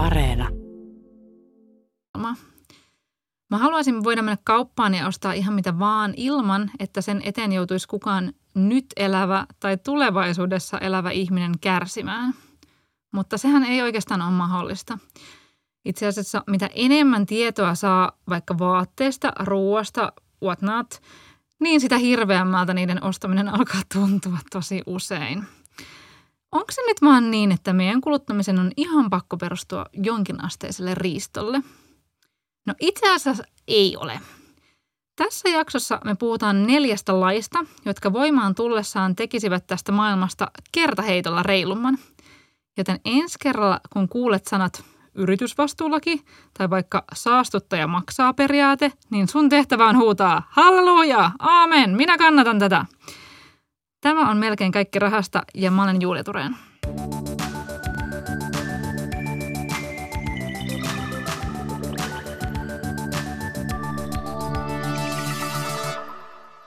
Areena. Mä haluaisin voida mennä kauppaan ja ostaa ihan mitä vaan ilman, että sen eteen joutuisi kukaan nyt elävä tai tulevaisuudessa elävä ihminen kärsimään. Mutta sehän ei oikeastaan ole mahdollista. Itse asiassa mitä enemmän tietoa saa vaikka vaatteista, ruoasta, whatnot, niin sitä hirveämmältä niiden ostaminen alkaa tuntua tosi usein. Onko se nyt vaan niin, että meidän kuluttamisen on ihan pakko perustua jonkinasteiselle riistolle? No itse asiassa ei ole. Tässä jaksossa me puhutaan neljästä laista, jotka voimaan tullessaan tekisivät tästä maailmasta kertaheitolla reilumman. Joten ensi kerralla, kun kuulet sanat yritysvastuulaki tai vaikka saastuttaja maksaa periaate, niin sun tehtävä on huutaa halleluja, aamen, minä kannatan tätä. Tämä on melkein kaikki rahasta ja mä olen Julia Tureen.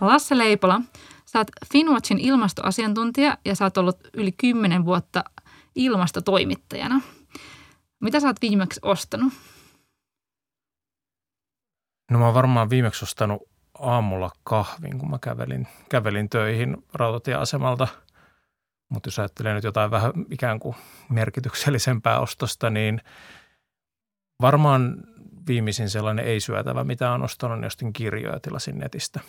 Lasse Leipola, sä oot Finwatchin ilmastoasiantuntija ja sä oot ollut yli 10 vuotta ilmastotoimittajana. Mitä sä oot viimeksi ostanut? No mä oon varmaan viimeksi ostanut aamulla kahvin, kun mä kävelin, kävelin töihin rautatieasemalta. Mutta jos ajattelee nyt jotain vähän ikään kuin merkityksellisempää ostosta, niin varmaan viimeisin sellainen ei-syötävä, mitä on ostanut, niin ostin kirjoja tilasin netistä.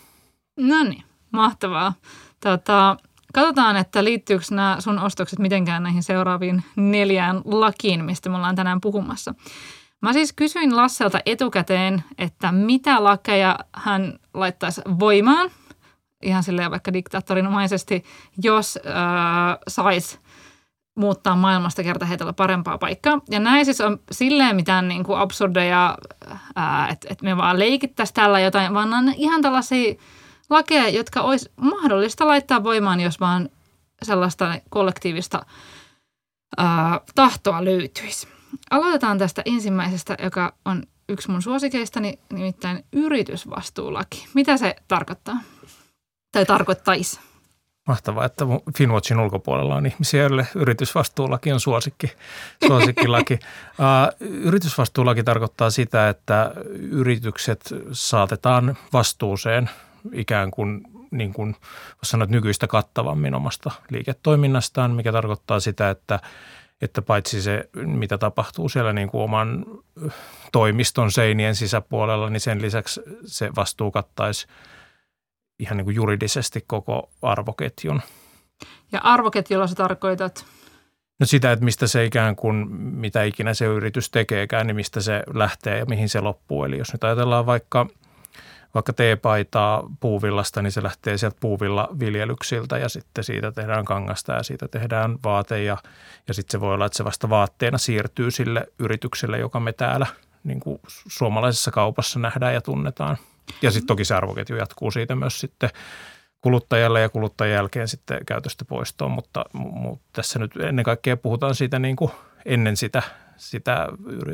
No niin, mahtavaa. Tota, katsotaan, että liittyykö nämä sun ostokset mitenkään näihin seuraaviin neljään lakiin, mistä me ollaan tänään puhumassa. Mä siis kysyin Lasselta etukäteen, että mitä lakeja hän laittaisi voimaan, ihan silleen vaikka diktaattorinomaisesti, jos äh, saisi muuttaa maailmasta kertaheitolla parempaa paikkaa. Ja näin siis on silleen mitään niin kuin absurdeja, että et me vaan leikittäisiin tällä jotain, vaan on ihan tällaisia lakeja, jotka olisi mahdollista laittaa voimaan, jos vaan sellaista kollektiivista ää, tahtoa löytyisi. Aloitetaan tästä ensimmäisestä, joka on yksi mun suosikeistani, nimittäin yritysvastuulaki. Mitä se tarkoittaa? Tai tarkoittaisi? Mahtavaa, että Finwatchin ulkopuolella on ihmisiä, joille yritysvastuulaki on suosikki, suosikkilaki. yritysvastuulaki tarkoittaa sitä, että yritykset saatetaan vastuuseen ikään kuin, niin kuin sanoit, nykyistä kattavammin omasta liiketoiminnastaan, mikä tarkoittaa sitä, että että paitsi se, mitä tapahtuu siellä niin kuin oman toimiston seinien sisäpuolella, niin sen lisäksi se vastuu kattaisi ihan niin kuin juridisesti koko arvoketjun. Ja arvoketjulla sä tarkoitat? No sitä, että mistä se ikään kuin, mitä ikinä se yritys tekeekään, niin mistä se lähtee ja mihin se loppuu. Eli jos nyt ajatellaan vaikka – vaikka teepaitaa puuvillasta, niin se lähtee sieltä puuvilla viljelyksiltä ja sitten siitä tehdään kangasta ja siitä tehdään vaate ja, ja sitten se voi olla, että se vasta vaatteena siirtyy sille yritykselle, joka me täällä niin kuin suomalaisessa kaupassa nähdään ja tunnetaan. Ja sitten toki se arvoketju jatkuu siitä myös sitten kuluttajalle ja kuluttajan jälkeen sitten käytöstä poistoon, mutta, mutta tässä nyt ennen kaikkea puhutaan siitä niin kuin ennen sitä, sitä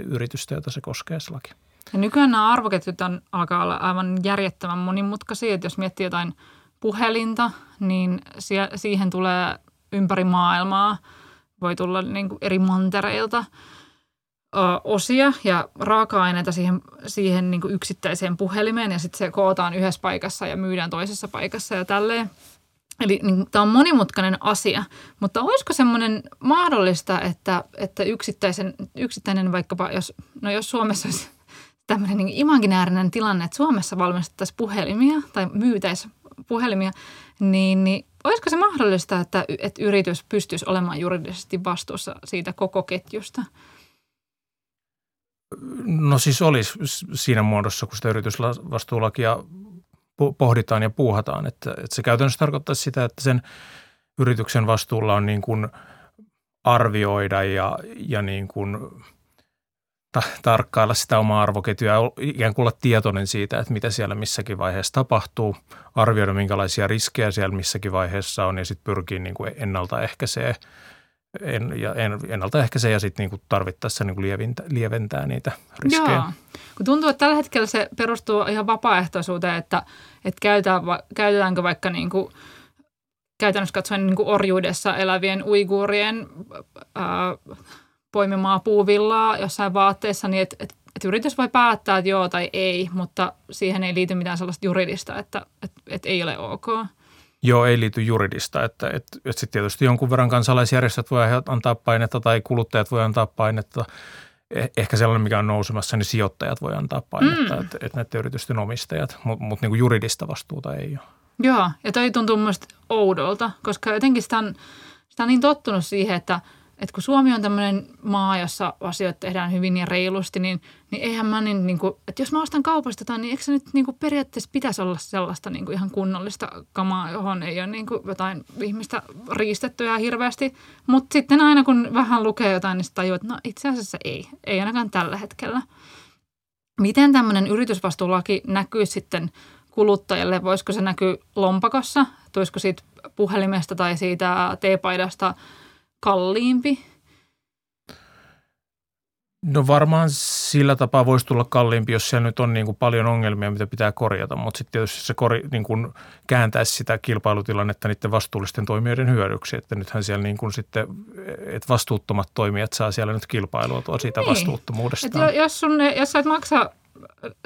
yritystä, jota se koskee se laki. Ja nykyään nämä arvoketjut on, alkaa olla aivan järjettömän monimutkaisia. Että jos miettii jotain puhelinta, niin siihen tulee ympäri maailmaa. Voi tulla niin kuin eri mantereilta ö, osia ja raaka-aineita siihen, siihen niin kuin yksittäiseen puhelimeen ja sitten se kootaan yhdessä paikassa ja myydään toisessa paikassa ja tälleen. Eli niin, tämä on monimutkainen asia, mutta olisiko semmoinen mahdollista, että, että yksittäisen, yksittäinen vaikkapa, jos, no jos Suomessa olisi tämmöinen niin imaginäärinen tilanne, että Suomessa valmistettaisiin puhelimia tai myytäisiin puhelimia, niin, niin olisiko se mahdollista, että, että yritys pystyisi olemaan juridisesti vastuussa siitä koko ketjusta? No siis olisi siinä muodossa, kun sitä yritysvastuulakia pohditaan ja puuhataan. Että, että se käytännössä tarkoittaa sitä, että sen yrityksen vastuulla on niin kuin arvioida ja, ja niin kuin – ta- tarkkailla sitä omaa arvoketjua ikään kuin olla tietoinen siitä, että mitä siellä missäkin vaiheessa tapahtuu, arvioida minkälaisia riskejä siellä missäkin vaiheessa on ja sitten pyrkiä niin kuin ennaltaehkäisee en, ja en, ennaltaehkäisee ja sitten niin tarvittaessa niin kuin lieventää, niitä riskejä. Joo, kun tuntuu, että tällä hetkellä se perustuu ihan vapaaehtoisuuteen, että, että käytetään, käytetäänkö vaikka niin kuin käytännössä katsoen niin kuin orjuudessa elävien uiguurien ää, poimimaa puuvillaa jossain vaatteessa, niin että et, et yritys voi päättää, että joo tai ei, mutta siihen ei liity mitään sellaista juridista, että et, et ei ole ok. Joo, ei liity juridista. Että, että, että sitten tietysti jonkun verran kansalaisjärjestöt voi antaa painetta tai kuluttajat voi antaa painetta. Eh, ehkä sellainen, mikä on nousemassa, niin sijoittajat voi antaa painetta, mm. että, että näiden yritysten omistajat, mutta mut niin juridista vastuuta ei ole. Joo, ja toi tuntuu mielestäni oudolta, koska jotenkin sitä on, sitä on niin tottunut siihen, että – että kun Suomi on tämmöinen maa, jossa asioita tehdään hyvin ja reilusti, niin, niin eihän mä niin, niin kuin, että jos mä ostan kaupasta jotain, niin eikö se nyt niin kuin periaatteessa pitäisi olla sellaista niin kuin ihan kunnollista kamaa, johon ei ole niin kuin jotain ihmistä riistetty ja hirveästi. Mutta sitten aina kun vähän lukee jotain, niin tajuu, että no itse asiassa ei, ei ainakaan tällä hetkellä. Miten tämmöinen yritysvastuulaki näkyy sitten kuluttajalle? Voisiko se näkyä lompakossa? Tuisiko siitä puhelimesta tai siitä teepaidasta – kalliimpi? No varmaan sillä tapaa voisi tulla kalliimpi, jos siellä nyt on niin kuin paljon ongelmia, mitä pitää korjata, mutta sitten tietysti se kori, niin kuin kääntäisi sitä kilpailutilannetta niiden vastuullisten toimijoiden hyödyksi, että nythän siellä niin kuin sitten, että vastuuttomat toimijat saa siellä nyt kilpailua siitä niin. vastuuttomuudesta. Et jos, sun, jos sä et maksa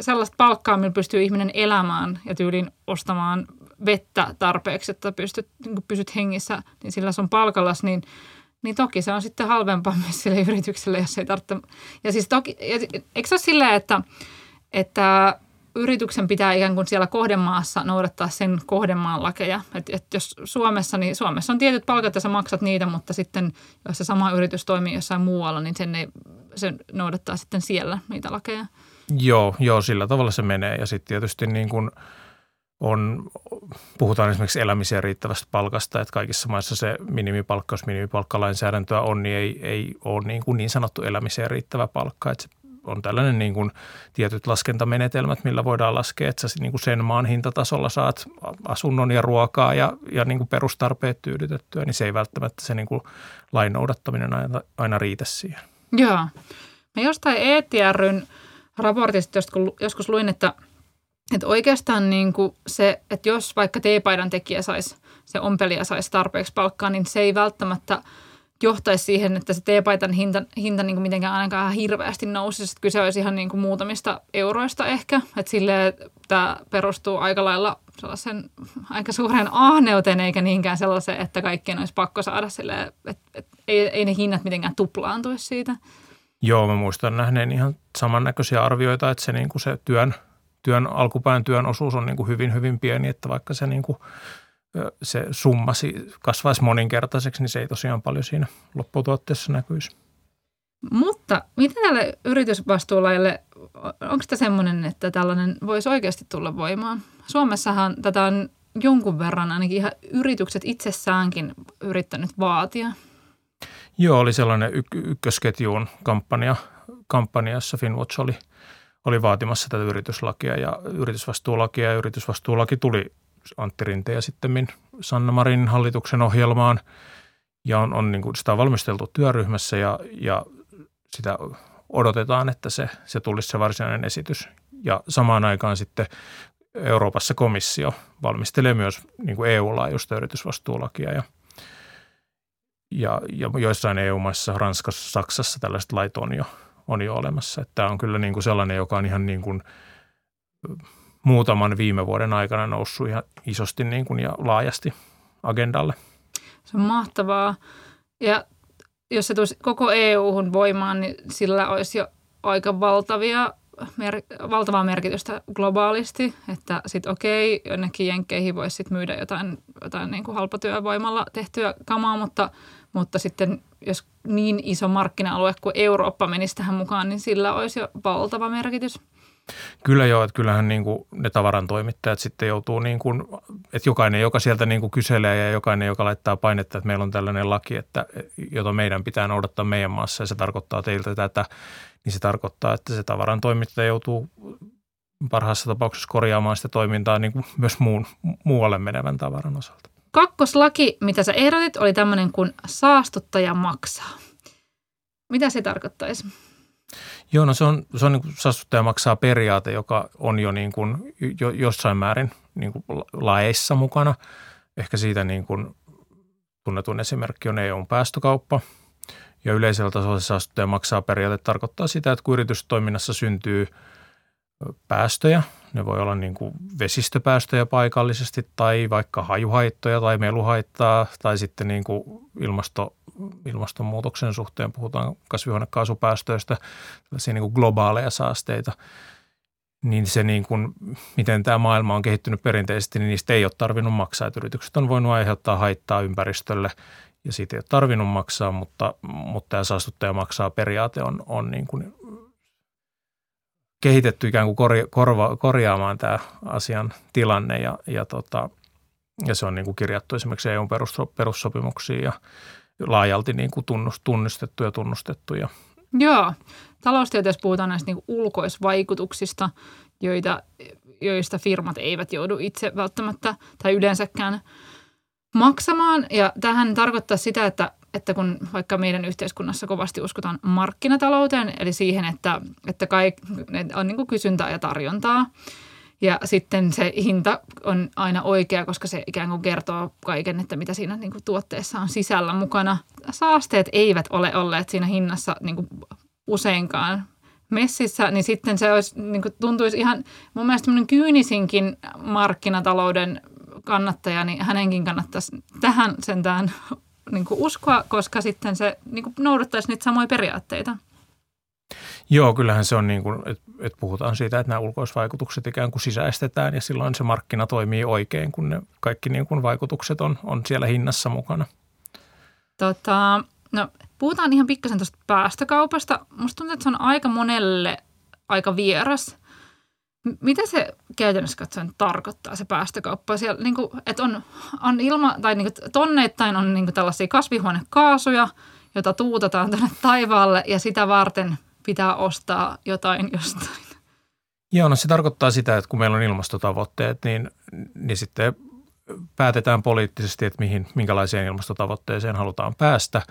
sellaista palkkaa, millä pystyy ihminen elämään ja tyylin ostamaan vettä tarpeeksi, että pystyt, niin pysyt hengissä, niin sillä sun palkallas, niin – niin toki se on sitten halvempaa myös sille yritykselle, jos ei tarvitse. Ja siis toki, eikö se ole silleen, että, että yrityksen pitää ikään kuin siellä kohdemaassa noudattaa sen kohdemaan lakeja. Et, et jos Suomessa, niin Suomessa on tietyt palkat ja sä maksat niitä, mutta sitten jos se sama yritys toimii jossain muualla, niin sen, ei, sen noudattaa sitten siellä niitä lakeja. Joo, joo, sillä tavalla se menee. Ja sitten tietysti niin kuin – on, puhutaan esimerkiksi elämiseen riittävästä palkasta, että kaikissa maissa se minimipalkka, jos minimipalkkalainsäädäntöä on, niin ei, ei ole niin, kuin niin sanottu elämiseen riittävä palkka. Että se on tällainen niin kuin tietyt laskentamenetelmät, millä voidaan laskea, että sä niin kuin sen maan hintatasolla saat asunnon ja ruokaa ja, ja niin kuin perustarpeet tyydytettyä, niin se ei välttämättä se niin kuin lain noudattaminen aina, aina riitä siihen. Joo. Mä jostain ETRyn raportista joskus luin, että – että oikeastaan niin kuin se, että jos vaikka teepaidan tekijä saisi, se ompelija saisi tarpeeksi palkkaa, niin se ei välttämättä johtaisi siihen, että se teepaitan hinta, hinta niin kuin mitenkään ainakaan hirveästi nousisi. Että kyse olisi ihan niin kuin muutamista euroista ehkä. Että silleen tämä perustuu aika lailla sellaisen aika suuren ahneuteen, eikä niinkään sellaisen, että kaikkien olisi pakko saada silleen, että, että ei, ei ne hinnat mitenkään tuplaantuisi siitä. Joo, mä muistan nähneen ihan samannäköisiä arvioita, että se, niin kuin se työn – työn, alkupään työn osuus on niin kuin hyvin, hyvin pieni, että vaikka se, niin kuin, se summa kasvaisi moninkertaiseksi, niin se ei tosiaan paljon siinä lopputuotteessa näkyisi. Mutta mitä tälle yritysvastuulaille, onko tämä semmoinen, että tällainen voisi oikeasti tulla voimaan? Suomessahan tätä on jonkun verran ainakin ihan yritykset itsessäänkin yrittänyt vaatia. Joo, oli sellainen y- ykkösketjuun kampanja, kampanjassa Finwatch oli – oli vaatimassa tätä yrityslakia ja yritysvastuulakia ja yritysvastuulaki tuli Antti Rinteen ja sitten Sanna Marin hallituksen ohjelmaan ja on, on niin kuin sitä on valmisteltu työryhmässä ja, ja sitä odotetaan, että se, se tulisi se varsinainen esitys. Ja samaan aikaan sitten Euroopassa komissio valmistelee myös niin kuin EU-laajuista yritysvastuulakia ja, ja, ja joissain EU-maissa, Ranskassa, Saksassa tällaiset lait on jo – on jo olemassa. Että tämä on kyllä niin kuin sellainen, joka on ihan niin kuin muutaman viime vuoden aikana noussut ihan isosti niin kuin ja laajasti agendalle. Se on mahtavaa. Ja jos se tulisi koko EU-hun voimaan, niin sillä olisi jo aika valtavia, mer- valtavaa merkitystä globaalisti. Että sitten okei, jonnekin jenkkeihin voisi sit myydä jotain, jotain niin kuin halpatyövoimalla tehtyä kamaa, mutta, mutta sitten jos niin iso markkina-alue kuin Eurooppa menisi tähän mukaan, niin sillä olisi jo valtava merkitys. Kyllä joo, että kyllähän niin kuin ne tavaran toimittajat sitten joutuu, niin kuin, että jokainen, joka sieltä niin kuin kyselee ja jokainen, joka laittaa painetta, että meillä on tällainen laki, että, jota meidän pitää noudattaa meidän maassa ja se tarkoittaa teiltä tätä, niin se tarkoittaa, että se tavaran toimittaja joutuu parhaassa tapauksessa korjaamaan sitä toimintaa niin kuin myös muun, muualle menevän tavaran osalta. Kakkoslaki, mitä sä ehdotit, oli tämmöinen kuin saastuttaja maksaa. Mitä se tarkoittaisi? Joo, no se on, se on niin kuin saastuttaja maksaa periaate, joka on jo niin kuin jo, jossain määrin niin kuin laeissa mukana. Ehkä siitä niin kuin tunnetun esimerkki on EUn päästökauppa, Ja yleisellä tasolla se saastuttaja maksaa periaate tarkoittaa sitä, että kun yritystoiminnassa syntyy päästöjä, ne voi olla niin kuin vesistöpäästöjä paikallisesti tai vaikka hajuhaittoja tai meluhaittaa tai sitten niin kuin ilmasto, ilmastonmuutoksen suhteen puhutaan kasvihuonekaasupäästöistä, tällaisia niin kuin globaaleja saasteita – niin se niin kuin, miten tämä maailma on kehittynyt perinteisesti, niin niistä ei ole tarvinnut maksaa. Että yritykset on voinut aiheuttaa haittaa ympäristölle ja siitä ei ole tarvinnut maksaa, mutta, mutta tämä saastuttaja maksaa periaate on, on niin kuin kehitetty ikään kuin korja, korva, korjaamaan tämä asian tilanne ja, ja, tota, ja se on niin kuin kirjattu esimerkiksi EUn perussopimuksiin ja laajalti niin kuin tunnustettu ja tunnustettu. Ja. Joo, taloustieteessä puhutaan näistä niin ulkoisvaikutuksista, joita, joista firmat eivät joudu itse välttämättä tai yleensäkään maksamaan. Ja tähän tarkoittaa sitä, että, että kun vaikka meidän yhteiskunnassa kovasti uskotaan markkinatalouteen, eli siihen, että, että kaik, on niin kysyntää ja tarjontaa, ja sitten se hinta on aina oikea, koska se ikään kuin kertoo kaiken, että mitä siinä niin kuin tuotteessa on sisällä mukana. Saasteet eivät ole olleet siinä hinnassa niin kuin useinkaan messissä, niin sitten se olisi, niin kuin tuntuisi ihan mun mielestä kyynisinkin markkinatalouden kannattaja, niin hänenkin kannattaisi tähän sentään niin kuin uskoa, koska sitten se niin kuin noudattaisi niitä samoja periaatteita. Joo, kyllähän se on niin kuin, että, että puhutaan siitä, että nämä ulkoisvaikutukset ikään kuin sisäistetään ja silloin se markkina toimii oikein, kun ne kaikki niin kuin vaikutukset on, on siellä hinnassa mukana. Tota, no, puhutaan ihan pikkasen tuosta päästökaupasta. Musta tuntuu, että se on aika monelle aika vieras. Mitä se käytännössä katsoen tarkoittaa se päästökauppa? Siellä, niin kuin, että on, on ilma, tai niin kuin, tonneittain on niin kuin tällaisia kasvihuonekaasuja, joita tuutataan tuonne taivaalle ja sitä varten pitää ostaa jotain jostain. Joo, no se tarkoittaa sitä, että kun meillä on ilmastotavoitteet, niin, niin sitten päätetään poliittisesti, että mihin, minkälaiseen ilmastotavoitteeseen halutaan päästä.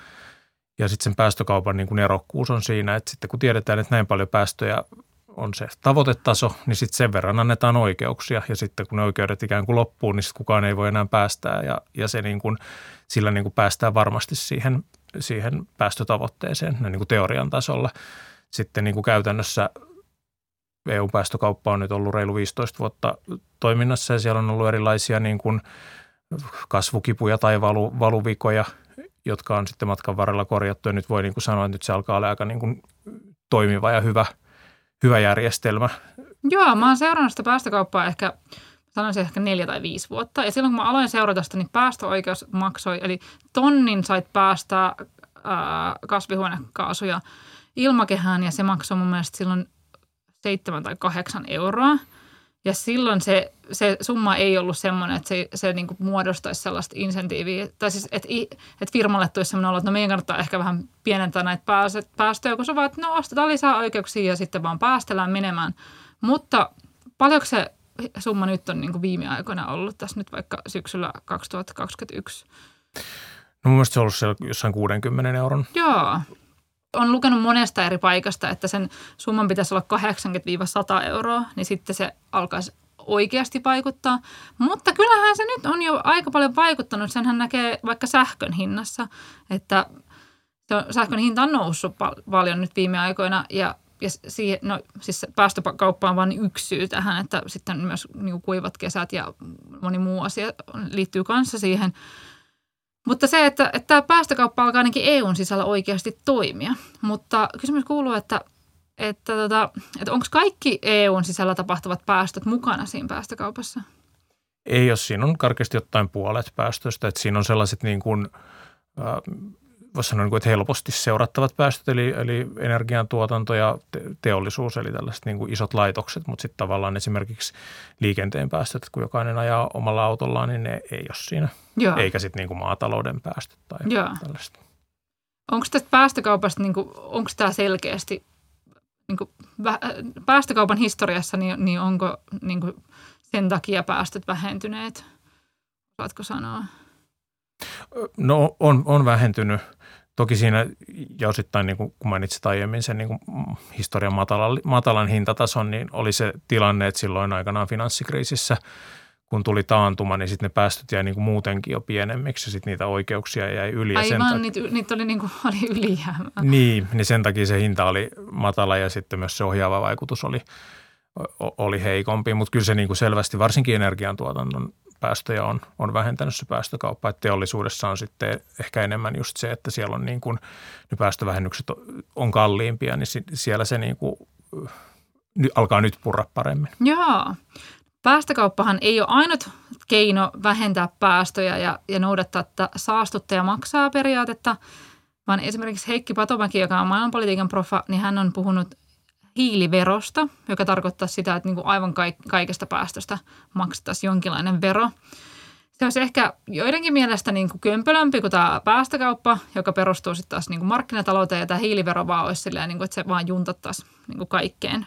Ja sitten sen päästökaupan niin kuin erokkuus on siinä, että sitten kun tiedetään, että näin paljon päästöjä on se tavoitetaso, niin sitten sen verran annetaan oikeuksia. Ja sitten kun ne oikeudet ikään kuin loppuu, niin sitten kukaan ei voi enää päästää. Ja, ja se niin kuin, sillä niin kuin päästään varmasti siihen, siihen päästötavoitteeseen niin kuin teorian tasolla – sitten niin kuin käytännössä EU-päästökauppa on nyt ollut reilu 15 vuotta toiminnassa ja siellä on ollut erilaisia niin kuin kasvukipuja tai valu, valuvikoja, jotka on sitten matkan varrella korjattu. Ja nyt voi niin kuin sanoa, että nyt se alkaa olla aika niin kuin toimiva ja hyvä, hyvä järjestelmä. Joo, mä oon seurannut sitä päästökauppaa ehkä, sanoisin ehkä neljä tai viisi vuotta. Ja silloin kun mä aloin seurata sitä, niin päästöoikeus maksoi, eli tonnin sait päästää ää, kasvihuonekaasuja – ilmakehään ja se maksoi mun mielestä silloin seitsemän tai kahdeksan euroa. Ja silloin se, se summa ei ollut semmoinen, että se, se niin kuin muodostaisi sellaista insentiiviä. Tai siis, että, että firmalle tulisi semmoinen olo, että no meidän kannattaa ehkä vähän pienentää näitä päästöjä, kun se vaan, että no ostetaan lisää oikeuksia ja sitten vaan päästellään menemään. Mutta paljonko se summa nyt on niin kuin viime aikoina ollut tässä nyt vaikka syksyllä 2021? No mun mielestä se on ollut siellä jossain 60 euron Joo on lukenut monesta eri paikasta, että sen summan pitäisi olla 80-100 euroa, niin sitten se alkaisi oikeasti vaikuttaa. Mutta kyllähän se nyt on jo aika paljon vaikuttanut. Senhän näkee vaikka sähkön hinnassa, että sähkön hinta on noussut pal- paljon nyt viime aikoina ja ja siihen, no, siis päästökauppa on vain yksi syy tähän, että sitten myös niin kuivat kesät ja moni muu asia liittyy kanssa siihen. Mutta se, että, että tämä päästökauppa alkaa ainakin EUn sisällä oikeasti toimia. Mutta kysymys kuuluu, että, että, tota, että onko kaikki EUn sisällä tapahtuvat päästöt mukana siinä päästökaupassa? Ei, jos siinä on karkeasti ottaen puolet päästöistä. Että siinä on sellaiset niin kuin, voisi sanoa, niin että helposti seurattavat päästöt, eli, eli energiantuotanto ja teollisuus, eli tällaiset niin kuin isot laitokset, mutta sitten tavallaan esimerkiksi liikenteen päästöt, kun jokainen ajaa omalla autollaan, niin ne ei ole siinä. Joo. Eikä sitten niin kuin maatalouden päästöt tai Joo. tällaista. Onko tästä päästökaupasta, niin kuin, onko tämä selkeästi, niin kuin, päästökaupan historiassa, niin, niin onko niin kuin sen takia päästöt vähentyneet? Saatko sanoa? No on, on vähentynyt. Toki siinä ja osittain, niin kuin kun mainitsit aiemmin sen niin kuin historian matalan, matalan hintatason, niin oli se tilanne, että silloin aikanaan finanssikriisissä, kun tuli taantuma, niin sitten ne päästöt jäi niin kuin muutenkin jo pienemmiksi ja sitten niitä oikeuksia jäi yli. Aivan, takia, niitä, niitä oli, niin kuin, oli ylijäämää. Niin, niin sen takia se hinta oli matala ja sitten myös se ohjaava vaikutus oli, oli heikompi, mutta kyllä se niin kuin selvästi varsinkin energiantuotannon päästöjä on, on vähentänyt se päästökauppa. Että teollisuudessa on sitten ehkä enemmän just se, että siellä on niin kuin, ne päästövähennykset on kalliimpia, niin siellä se niin kuin, alkaa nyt purra paremmin. Joo. Päästökauppahan ei ole ainut keino vähentää päästöjä ja, ja noudattaa tätä saastuttaja maksaa periaatetta, vaan esimerkiksi Heikki Patomäki, joka on maailmanpolitiikan profa, niin hän on puhunut hiiliverosta, joka tarkoittaa sitä, että niin kuin aivan kaikesta päästöstä maksettaisiin jonkinlainen vero. Se olisi ehkä joidenkin mielestä niin kuin kömpelömpi kuin tämä päästökauppa, joka perustuu sitten taas niin kuin markkinatalouteen ja tämä hiilivero vaan olisi silleen, niin kuin, että se vaan juntattaisiin niin kuin kaikkeen,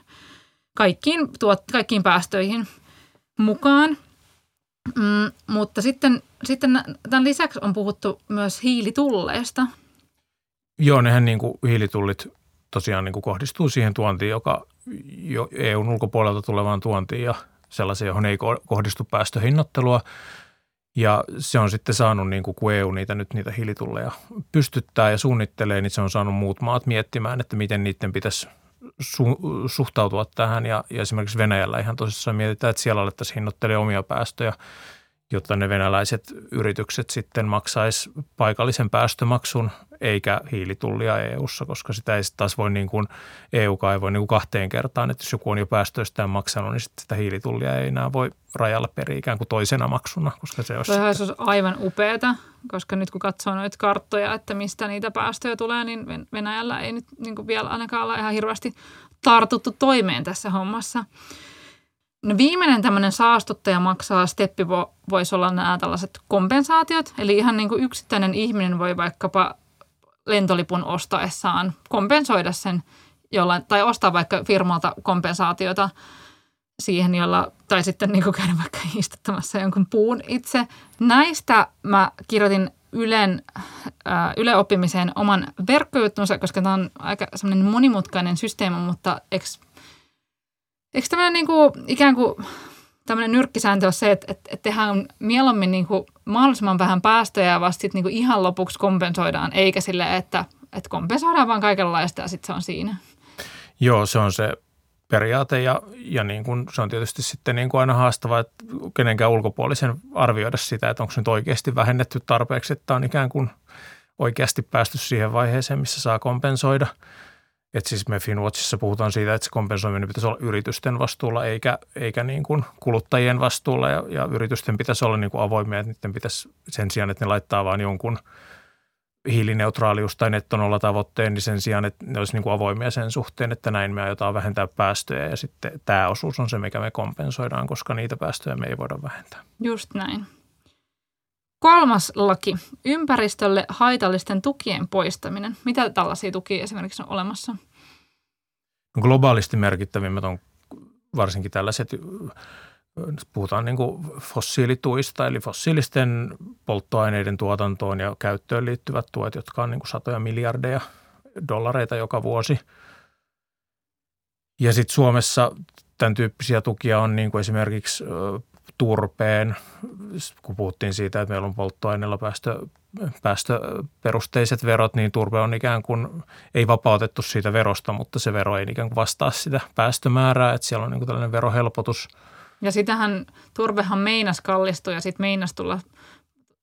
kaikkiin, tuot, kaikkiin päästöihin mukaan. Mm, mutta sitten, sitten tämän lisäksi on puhuttu myös hiilitulleista. Joo, nehän niin kuin hiilitullit tosiaan niin kuin kohdistuu siihen tuontiin, joka jo EUn ulkopuolelta tulevaan tuontiin ja sellaiseen, johon ei kohdistu päästöhinnottelua. Ja se on sitten saanut, niin kuin kun EU niitä nyt niitä hiilitulleja pystyttää ja suunnittelee, niin se on saanut muut maat miettimään, että miten niiden pitäisi su- suhtautua tähän. Ja, ja esimerkiksi Venäjällä ihan tosissaan mietitään, että siellä alettaisiin hinnoittelemaan omia päästöjä – jotta ne venäläiset yritykset sitten maksaisi paikallisen päästömaksun eikä hiilitullia EU-ssa, koska sitä ei taas voi niin kuin EU-kaan ei voi niin kuin kahteen kertaan, että jos joku on jo päästöistään maksanut, niin sitten sitä hiilitullia ei enää voi rajalla peri ikään kuin toisena maksuna, koska se olisi... Tämä olisi aivan upeata, koska nyt kun katsoo noita karttoja, että mistä niitä päästöjä tulee, niin Venäjällä ei nyt niin kuin vielä ainakaan olla ihan hirveästi tartuttu toimeen tässä hommassa. No viimeinen tämmöinen saastuttaja maksaa steppi vo, voisi olla nämä tällaiset kompensaatiot. Eli ihan niin kuin yksittäinen ihminen voi vaikkapa lentolipun ostaessaan kompensoida sen jollain, tai ostaa vaikka firmalta kompensaatiota siihen, jolla, tai sitten niin käydä vaikka istuttamassa jonkun puun itse. Näistä mä kirjoitin Ylen, äh, Yle oppimiseen oman verkkojuttunsa, koska tämä on aika semmoinen monimutkainen systeemi, mutta Eikö tämmöinen niin kuin, ikään kuin tämmöinen nyrkkisääntö on se, että, että, että tehdään mieluummin niin kuin mahdollisimman vähän päästöjä ja vasta niin kuin ihan lopuksi kompensoidaan, eikä sille, että, että kompensoidaan vaan kaikenlaista ja sitten se on siinä. Joo, se on se periaate ja, ja niin kuin se on tietysti sitten niin kuin aina haastavaa, että kenenkään ulkopuolisen arvioida sitä, että onko nyt oikeasti vähennetty tarpeeksi, että on ikään kuin oikeasti päästy siihen vaiheeseen, missä saa kompensoida – että siis me Finwatchissa puhutaan siitä, että se kompensoiminen pitäisi olla yritysten vastuulla eikä, eikä niin kuin kuluttajien vastuulla ja, ja yritysten pitäisi olla niin kuin avoimia, että niiden pitäisi sen sijaan, että ne laittaa vain jonkun hiilineutraalius- tai nettonolla tavoitteen, niin sen sijaan, että ne olisi niin kuin avoimia sen suhteen, että näin me aiotaan vähentää päästöjä ja sitten tämä osuus on se, mikä me kompensoidaan, koska niitä päästöjä me ei voida vähentää. Just näin. Kolmas laki, ympäristölle haitallisten tukien poistaminen. Mitä tällaisia tukia esimerkiksi on olemassa? Globaalisti merkittävimmät on varsinkin tällaiset, puhutaan niin kuin fossiilituista, eli fossiilisten polttoaineiden tuotantoon ja käyttöön liittyvät tuet, jotka on niin kuin satoja miljardeja dollareita joka vuosi. Ja sitten Suomessa tämän tyyppisiä tukia on niin kuin esimerkiksi turpeen, kun puhuttiin siitä, että meillä on polttoaineella päästö, päästöperusteiset verot, niin turve on ikään kuin, ei vapautettu siitä verosta, mutta se vero ei ikään kuin vastaa sitä päästömäärää, että siellä on niin kuin tällainen verohelpotus. Ja sitähän turvehan meinas kallistua ja sitten meinas tulla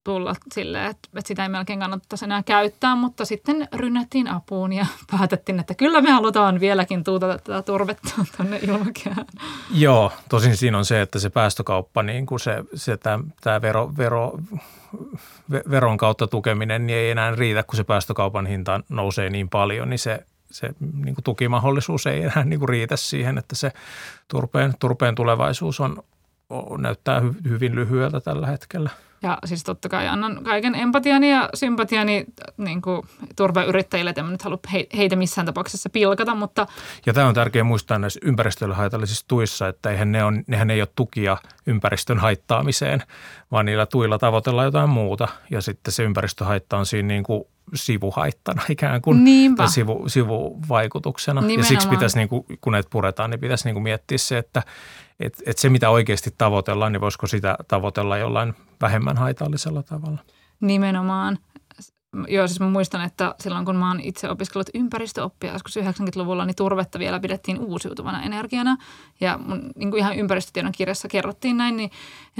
tulla silleen, että, että sitä ei melkein kannattaisi enää käyttää, mutta sitten rynnättiin apuun ja päätettiin, että kyllä me halutaan vieläkin tuutata tätä turvetta tuonne ilmakehään. Joo, tosin siinä on se, että se päästökauppa, niin kuin se, se tämä vero, vero, veron kautta tukeminen niin ei enää riitä, kun se päästökaupan hinta nousee niin paljon, niin se se niin kuin tukimahdollisuus ei enää niin kuin riitä siihen, että se turpeen, turpeen tulevaisuus on, on näyttää hy, hyvin lyhyeltä tällä hetkellä. Ja siis totta kai annan kaiken empatiani ja sympatiani niin kuin turvayrittäjille, että en nyt halua heitä missään tapauksessa pilkata, mutta... Ja tämä on tärkeää muistaa näissä ympäristölle haitallisissa tuissa, että eihän ne on, nehän ei ole tukia ympäristön haittaamiseen, vaan niillä tuilla tavoitellaan jotain muuta. Ja sitten se ympäristöhaitta on siinä niin kuin sivuhaittana ikään kuin Niinpä. tai sivu, sivuvaikutuksena. Nimenomaan. Ja siksi pitäisi, niin kuin, kun näitä puretaan, niin pitäisi niin kuin miettiä se, että et, et se mitä oikeasti tavoitellaan, niin voisiko sitä tavoitella jollain vähemmän haitallisella tavalla. Nimenomaan. Joo, siis mä muistan, että silloin kun mä oon itse opiskellut ympäristöoppia joskus 90-luvulla, niin turvetta vielä pidettiin uusiutuvana energiana. Ja mun niin kuin ihan ympäristötiedon kirjassa kerrottiin näin, niin,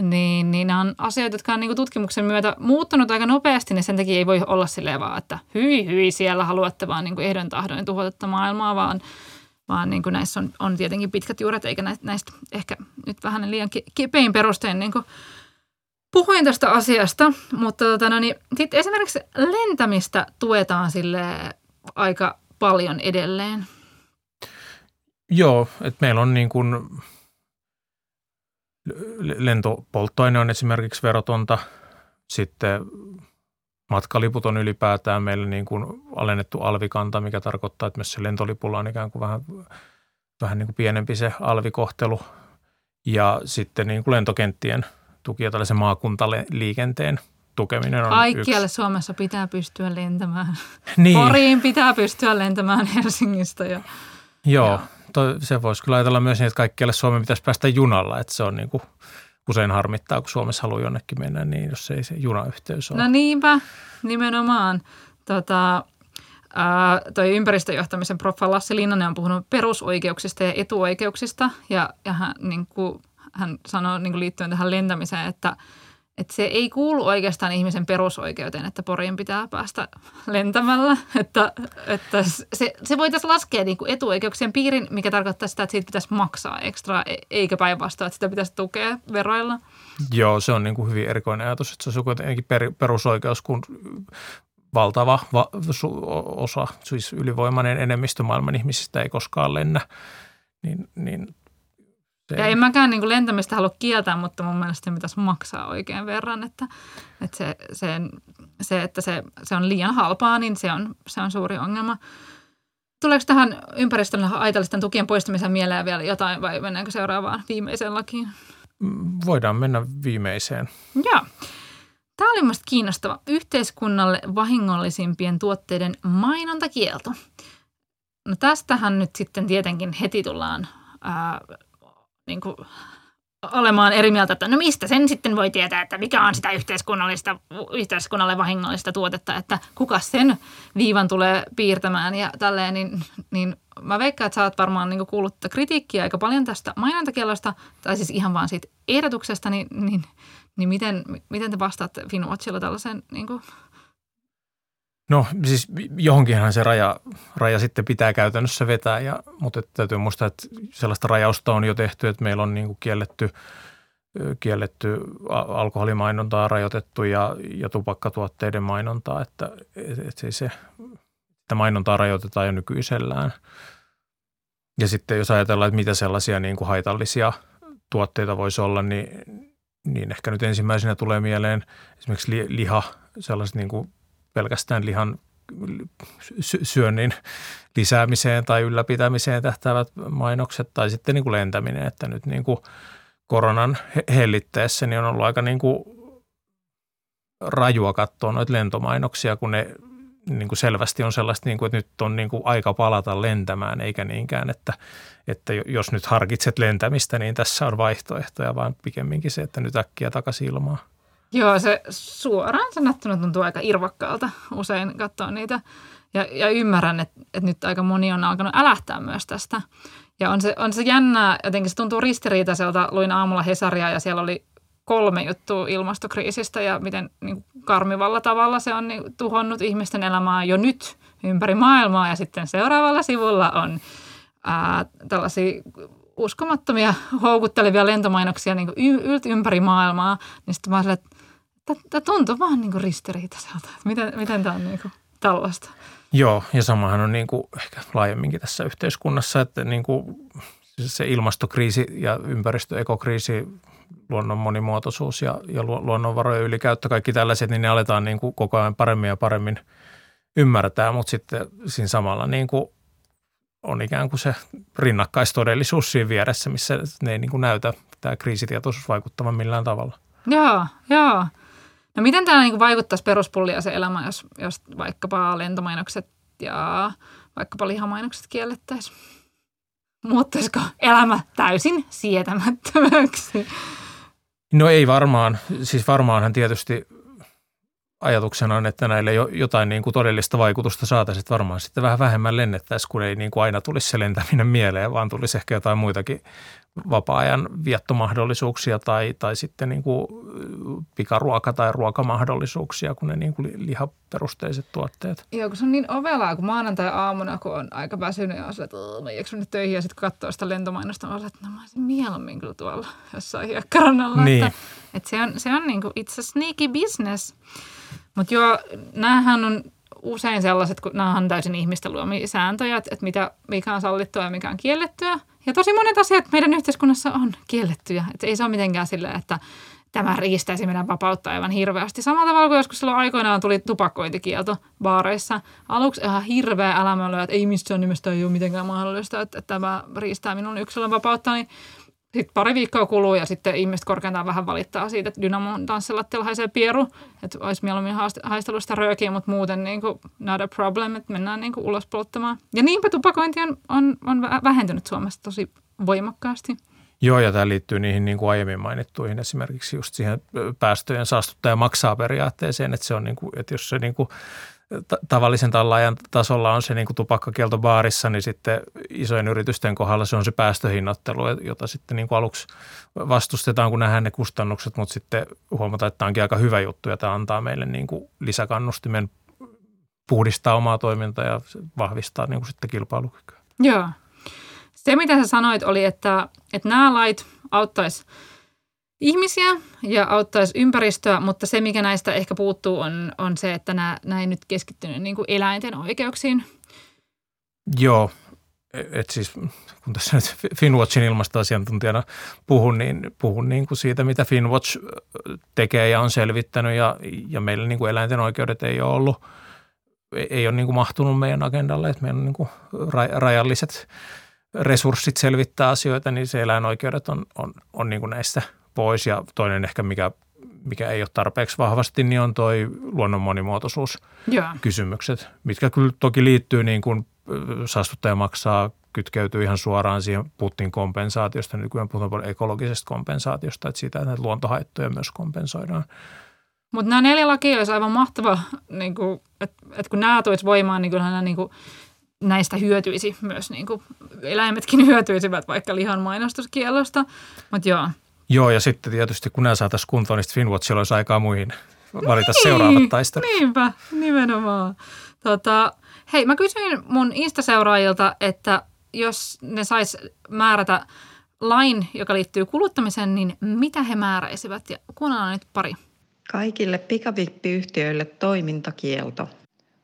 niin, niin nämä on asioita, jotka on niin kuin tutkimuksen myötä muuttunut aika nopeasti, niin sen takia ei voi olla silleen vaan, että hyi hyi siellä haluatte vaan niin kuin ehdon tahdon tuhota tätä maailmaa, vaan, vaan niin kuin näissä on, on tietenkin pitkät juuret, eikä näistä, näistä ehkä nyt vähän liian ke- kepein perustein niin kuin puhuin tästä asiasta, mutta tota, no niin, sit esimerkiksi lentämistä tuetaan sille aika paljon edelleen. Joo, että meillä on niin kuin lentopolttoaine on esimerkiksi verotonta, sitten matkaliput on ylipäätään meillä niin kuin alennettu alvikanta, mikä tarkoittaa, että myös se lentolipulla on ikään kuin vähän, vähän niin kuin pienempi se alvikohtelu. Ja sitten niin kuin lentokenttien tuki ja tällaisen maakuntaliikenteen tukeminen on Kaikkialle yksi. Suomessa pitää pystyä lentämään. Niin, Poriin pitää pystyä lentämään Helsingistä. Ja, joo. Joo. Toi, se voisi kyllä ajatella myös niin, että kaikkialle Suomeen pitäisi päästä junalla, että se on niin kuin usein harmittaa, kun Suomessa haluaa jonnekin mennä, niin jos ei se junayhteys ole. no niinpä, nimenomaan. Tota, ää, toi ympäristöjohtamisen proffa Lassi Linnanen on puhunut perusoikeuksista ja etuoikeuksista. Ja, ja hän, niin kuin, hän sanoo niin kuin liittyen tähän lentämiseen, että, että se ei kuulu oikeastaan ihmisen perusoikeuteen, että Poriin pitää päästä lentämällä. Että, että se, se voitaisiin laskea niin kuin etuoikeuksien piirin, mikä tarkoittaa sitä, että siitä pitäisi maksaa ekstra, e- eikä päinvastoin, että sitä pitäisi tukea veroilla. Joo, se on niin kuin hyvin erikoinen ajatus, että se on kuitenkin per, perusoikeus, kun valtava va, su, osa, siis ylivoimainen enemmistö maailman ihmisistä ei koskaan lennä. Niin, niin se, Ja en mäkään niin kuin lentämistä halua kieltää, mutta mun mielestä se pitäisi maksaa oikein verran, että, että se, se, se, että se, se on liian halpaa, niin se on, se on suuri ongelma. Tuleeko tähän ympäristölle haitallisten tukien poistamiseen mieleen vielä jotain vai mennäänkö seuraavaan viimeiseen lakiin? voidaan mennä viimeiseen. Joo. Tämä oli mielestäni kiinnostava. Yhteiskunnalle vahingollisimpien tuotteiden mainontakielto. No tästähän nyt sitten tietenkin heti tullaan ää, niin kuin olemaan eri mieltä, että no mistä sen sitten voi tietää, että mikä on sitä yhteiskunnallista, yhteiskunnalle vahingollista tuotetta, että kuka sen viivan tulee piirtämään ja tälleen, niin, niin mä veikkaan, että sä oot varmaan niin kuullut kritiikkiä aika paljon tästä mainontakielosta, tai siis ihan vaan siitä ehdotuksesta, niin, niin, niin miten, miten te vastaatte Finwatchilla tällaiseen niin kuin No siis johonkinhan se raja, raja sitten pitää käytännössä vetää, ja, mutta että täytyy muistaa, että sellaista rajausta on jo tehty, että meillä on niin kuin kielletty, kielletty alkoholimainontaa rajoitettu ja, ja tupakkatuotteiden mainontaa, että, että se, että mainontaa rajoitetaan jo nykyisellään. Ja sitten jos ajatellaan, että mitä sellaisia niin kuin haitallisia tuotteita voisi olla, niin, niin ehkä nyt ensimmäisenä tulee mieleen esimerkiksi liha, sellaiset niin kuin pelkästään lihan syönnin lisäämiseen tai ylläpitämiseen tähtävät mainokset tai sitten niin kuin lentäminen, että nyt niin kuin koronan hellitteessä niin on ollut aika niin kuin rajua katsoa noita lentomainoksia, kun ne niin kuin selvästi on sellaista, niin kuin, että nyt on niin kuin aika palata lentämään, eikä niinkään, että, että jos nyt harkitset lentämistä, niin tässä on vaihtoehtoja, vaan pikemminkin se, että nyt äkkiä takaisin ilmaa. Joo, se suoraan sanottuna tuntuu aika irvokkaalta usein katsoa niitä. Ja, ja ymmärrän, että, että nyt aika moni on alkanut älähtää myös tästä. Ja on se, on se jännää, jotenkin se tuntuu ristiriitaiselta. Luin aamulla Hesaria ja siellä oli kolme juttua ilmastokriisistä ja miten niin karmivalla tavalla se on niin, tuhonnut ihmisten elämää jo nyt ympäri maailmaa. Ja sitten seuraavalla sivulla on ää, tällaisia uskomattomia houkuttelevia lentomainoksia niin ylti ympäri maailmaa. Niin sitten mä olin, että tämä tuntuu vaan niin ristiriitaiselta. Miten, miten tämä on niin kuin tällaista? Joo, ja samahan on niin kuin ehkä laajemminkin tässä yhteiskunnassa, että niin kuin se ilmastokriisi ja ympäristöekokriisi, luonnon monimuotoisuus ja, ja luonnonvarojen ylikäyttö, kaikki tällaiset, niin ne aletaan niin kuin koko ajan paremmin ja paremmin ymmärtää, mutta sitten siinä samalla niin kuin on ikään kuin se rinnakkaistodellisuus siinä vieressä, missä ne ei niin kuin näytä tämä kriisitietoisuus vaikuttavan millään tavalla. Joo, joo. No miten tämä niin vaikuttaisi peruspulliaisen elämään, jos, jos vaikkapa lentomainokset ja vaikkapa lihamainokset kiellettäisiin? Muuttuisiko elämä täysin sietämättömäksi? No ei varmaan. Siis varmaanhan tietysti ajatuksena on, että näille jo, jotain niin kuin todellista vaikutusta saataisiin, varmaan sitten vähän vähemmän lennettäisiin, kun ei niin kuin aina tulisi se lentäminen mieleen, vaan tulisi ehkä jotain muitakin vapaa-ajan viettomahdollisuuksia tai, tai sitten niin kuin pikaruoka- tai ruokamahdollisuuksia kuin ne niin kuin lihaperusteiset tuotteet. Joo, kun se on niin ovelaa, kun maanantai-aamuna, kun on aika väsynyt ja on sille, että mä nyt töihin ja sitten kun katsoo sitä lentomainosta, on että no mä olisin mieluummin kyllä tuolla jossain hiekkarannalla. Niin. Että, että se on, se on niin kuin, it's a sneaky business. Mutta joo, näähän on usein sellaiset, kun nämä on täysin ihmisten luomia sääntöjä, että, että mitä, mikä on sallittua ja mikä on kiellettyä. Ja tosi monet asiat meidän yhteiskunnassa on kiellettyjä. Että ei se ole mitenkään silleen, että tämä riistäisi meidän vapautta aivan hirveästi. Samalla tavalla kuin joskus silloin aikoinaan tuli tupakointikielto baareissa. Aluksi ihan hirveä elämä että ei missään nimessä ei ole mitenkään mahdollista, että tämä riistää minun yksilön vapautta. Niin sitten pari viikkoa kuluu ja sitten ihmiset korkeintaan vähän valittaa siitä, että Dynamon tanssilattialla haisee pieru. Että olisi mieluummin haistellut sitä röökiä, mutta muuten niin kuin not a problem, että mennään niin kuin ulos polttamaan. Ja niinpä tupakointi on, on, on vähentynyt Suomessa tosi voimakkaasti. Joo, ja tämä liittyy niihin niin kuin aiemmin mainittuihin esimerkiksi just siihen päästöjen saastuttaja maksaa periaatteeseen, että se on niin kuin, että jos se niin kuin tavallisen tallaajan tasolla on se niin kuin tupakkakielto baarissa, niin sitten isojen yritysten kohdalla se on se päästöhinnoittelu, jota sitten niin kuin aluksi vastustetaan, kun nähdään ne kustannukset, mutta sitten huomataan, että tämä onkin aika hyvä juttu ja tämä antaa meille niin kuin lisäkannustimen puhdistaa omaa toimintaa ja vahvistaa niin kuin sitten kilpailukykyä. Joo. Se, mitä sä sanoit, oli, että, että nämä lait auttaisi ihmisiä ja auttaisi ympäristöä, mutta se, mikä näistä ehkä puuttuu, on, on se, että nämä, nämä ei nyt keskittynyt niin kuin eläinten oikeuksiin. Joo, et siis kun tässä nyt Finwatchin ilmastoasiantuntijana puhun, niin puhun niin kuin siitä, mitä Finwatch tekee ja on selvittänyt ja, ja meillä niin kuin eläinten oikeudet ei ole ollut, ei ole niin kuin mahtunut meidän agendalle, että meillä on niin kuin rajalliset resurssit selvittää asioita, niin se eläinoikeudet on, on, on niin kuin näistä – pois ja toinen ehkä mikä, mikä ei ole tarpeeksi vahvasti, niin on toi luonnon monimuotoisuus kysymykset, mitkä kyllä toki liittyy niin kuin saastuttaja maksaa, kytkeytyy ihan suoraan siihen Putin kompensaatiosta. Nykyään puhutaan paljon ekologisesta kompensaatiosta, että siitä että luontohaittoja myös kompensoidaan. Mutta nämä neljä lakia olisi aivan mahtava, niin että et kun nämä tulisi voimaan, niin kyllähän nämä niin kuin, näistä hyötyisi myös. Niin kuin, eläimetkin hyötyisivät vaikka lihan mainostuskielosta. Mutta joo, Joo, ja sitten tietysti kun nämä saataisiin kuntoon, niin Finwatchilla olisi aikaa muihin valita niin, seuraavat taistelut. Niinpä, nimenomaan. Tota, hei, mä kysyin mun Insta-seuraajilta, että jos ne sais määrätä lain, joka liittyy kuluttamiseen, niin mitä he määräisivät? Ja kuunnellaan nyt pari. Kaikille pikavippiyhtiöille toimintakielto.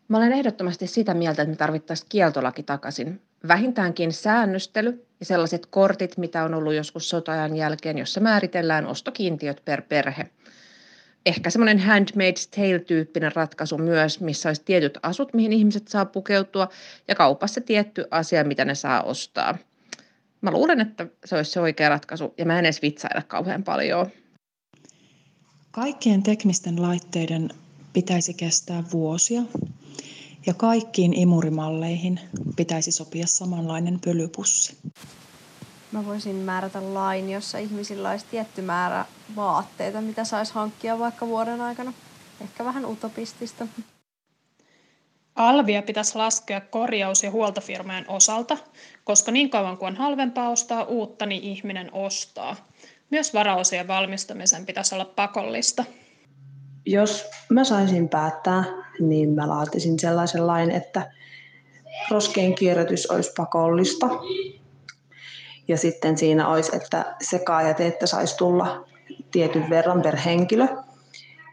Mä olen ehdottomasti sitä mieltä, että me tarvittaisiin kieltolaki takaisin. Vähintäänkin säännöstely ja sellaiset kortit, mitä on ollut joskus sotajan jälkeen, jossa määritellään ostokiintiöt per perhe. Ehkä semmoinen Handmaid's Tale-tyyppinen ratkaisu myös, missä olisi tietyt asut, mihin ihmiset saa pukeutua, ja kaupassa tietty asia, mitä ne saa ostaa. Mä luulen, että se olisi se oikea ratkaisu, ja mä en edes vitsailla kauhean paljon. Kaikkien teknisten laitteiden pitäisi kestää vuosia, ja kaikkiin imurimalleihin pitäisi sopia samanlainen pölypussi. Mä voisin määrätä lain, jossa ihmisillä olisi tietty määrä vaatteita, mitä saisi hankkia vaikka vuoden aikana. Ehkä vähän utopistista. Alvia pitäisi laskea korjaus- ja huoltofirmojen osalta, koska niin kauan kuin on halvempaa ostaa uutta, niin ihminen ostaa. Myös varaosien valmistamisen pitäisi olla pakollista. Jos mä saisin päättää, niin mä laatisin sellaisen lain, että roskien kierrätys olisi pakollista. Ja sitten siinä olisi, että sekajätettä saisi tulla tietyn verran per henkilö.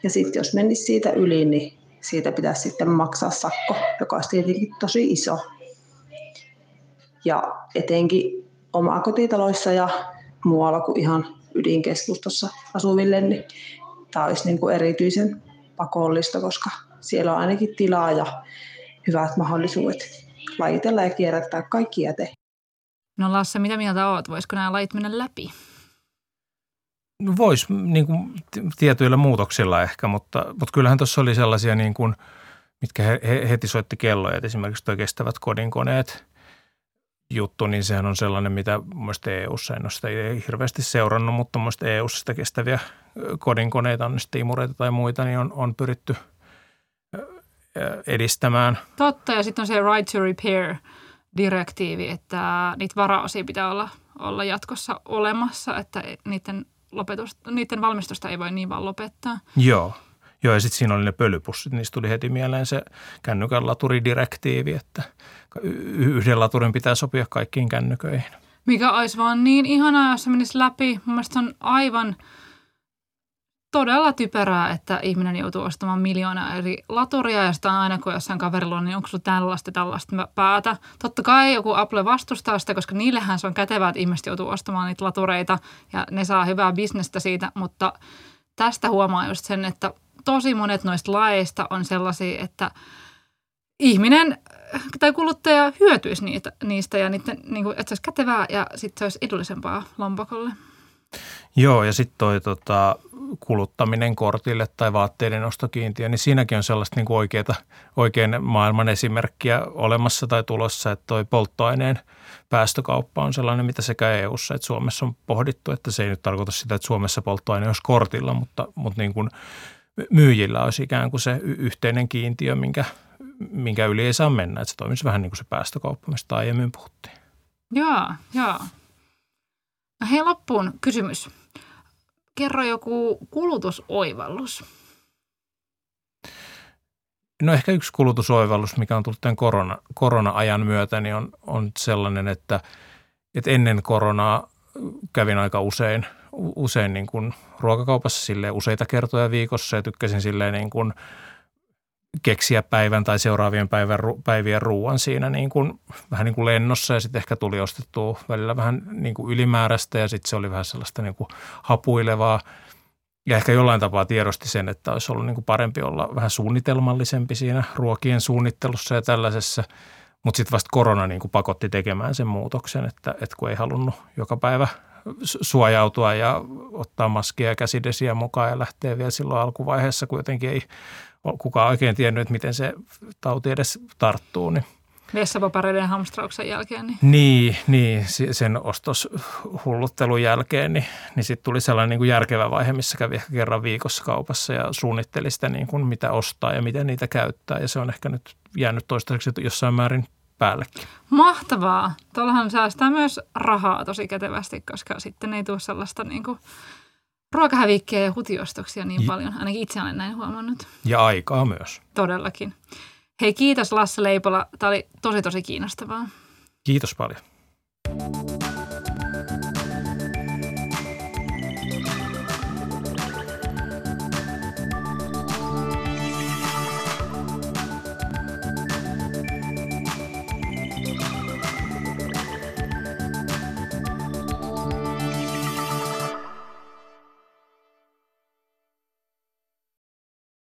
Ja sitten jos menisi siitä yli, niin siitä pitäisi sitten maksaa sakko, joka olisi tietenkin tosi iso. Ja etenkin omakotitaloissa ja muualla kuin ihan ydinkeskustossa asuville, niin tämä olisi niin kuin erityisen pakollista, koska siellä on ainakin tilaa ja hyvät mahdollisuudet lajitella ja kierrättää kaikki jäte. No Lasse, mitä mieltä oot? Voisiko nämä lait mennä läpi? No Voisi niin kuin, tietyillä muutoksilla ehkä, mutta, mutta kyllähän tuossa oli sellaisia, niin kuin, mitkä he, he, heti soitti kelloja, että esimerkiksi tuo kestävät kodinkoneet juttu, niin sehän on sellainen, mitä mielestäni EU-ssa, en ole sitä hirveästi seurannut, mutta mielestäni EU-ssa sitä kestäviä kodinkoneita, on sitten imureita tai muita, niin on, on pyritty edistämään. Totta, ja sitten on se right to repair direktiivi, että niitä varaosia pitää olla, olla jatkossa olemassa, että niiden, lopetusta, niiden valmistusta ei voi niin vaan lopettaa. Joo. Joo, ja sitten siinä oli ne pölypussit. Niistä tuli heti mieleen se kännykän laturidirektiivi, että yhden laturin pitää sopia kaikkiin kännyköihin. Mikä olisi vaan niin ihanaa, jos se menisi läpi. Mun mielestä se on aivan todella typerää, että ihminen joutuu ostamaan miljoonaa eri laturia ja sitä aina kun jossain kaverilla on, niin onko sulla tällaista tällaista päätä. Totta kai joku Apple vastustaa sitä, koska niillähän se on kätevää, että ihmiset joutuu ostamaan niitä latureita ja ne saa hyvää bisnestä siitä, mutta tästä huomaa just sen, että tosi monet noista laeista on sellaisia, että ihminen tai kuluttaja hyötyisi niitä, niistä ja niiden, niin kuin, että se olisi kätevää ja sitten se olisi edullisempaa lompakolle. Joo, ja sitten toi tota, kuluttaminen kortille tai vaatteiden ostokiintiö, niin siinäkin on sellaista niin oikeata, oikein maailman esimerkkiä olemassa tai tulossa, että toi polttoaineen päästökauppa on sellainen, mitä sekä EU-ssa että Suomessa on pohdittu, että se ei nyt tarkoita sitä, että Suomessa polttoaine olisi kortilla, mutta, mutta niin kuin myyjillä olisi ikään kuin se yhteinen kiintiö, minkä, minkä yli ei saa mennä, että se toimisi vähän niin kuin se päästökauppa, mistä aiemmin puhuttiin. Joo, joo. Hei loppuun kysymys. Kerro joku kulutusoivallus. No ehkä yksi kulutusoivallus, mikä on tullut tämän korona, korona-ajan myötä, niin on, on sellainen, että, että ennen koronaa kävin aika usein, usein niin kuin ruokakaupassa sille useita kertoja viikossa ja tykkäsin silleen niin kuin – keksiä päivän tai seuraavien päivän, päivien ruuan siinä niin kuin, vähän niin kuin lennossa ja sitten ehkä tuli ostettua välillä vähän niin kuin ylimääräistä ja sitten se oli vähän sellaista niin kuin hapuilevaa. Ja ehkä jollain tapaa tiedosti sen, että olisi ollut niin kuin parempi olla vähän suunnitelmallisempi siinä ruokien suunnittelussa ja tällaisessa. Mutta sitten vasta korona niin kuin pakotti tekemään sen muutoksen, että, että kun ei halunnut joka päivä suojautua ja ottaa maskia ja käsidesiä mukaan ja lähteä vielä silloin alkuvaiheessa, kun jotenkin ei kukaan oikein tiennyt, miten se tauti edes tarttuu. Niin. Vessapapareiden hamstrauksen jälkeen. Niin, niin, niin sen ostoshulluttelun jälkeen, niin, niin sitten tuli sellainen niin kuin järkevä vaihe, missä kävi ehkä kerran viikossa kaupassa ja suunnitteli sitä, niin kuin mitä ostaa ja miten niitä käyttää. Ja se on ehkä nyt jäänyt toistaiseksi jossain määrin päällekin. Mahtavaa. Tuollahan säästää myös rahaa tosi kätevästi, koska sitten ei tule sellaista niin kuin ruokahävikkiä ja hutiostoksia niin ja. paljon. Ainakin itse olen näin huomannut. Ja aikaa myös. Todellakin. Hei kiitos Lasse Leipola. Tämä oli tosi tosi kiinnostavaa. Kiitos paljon.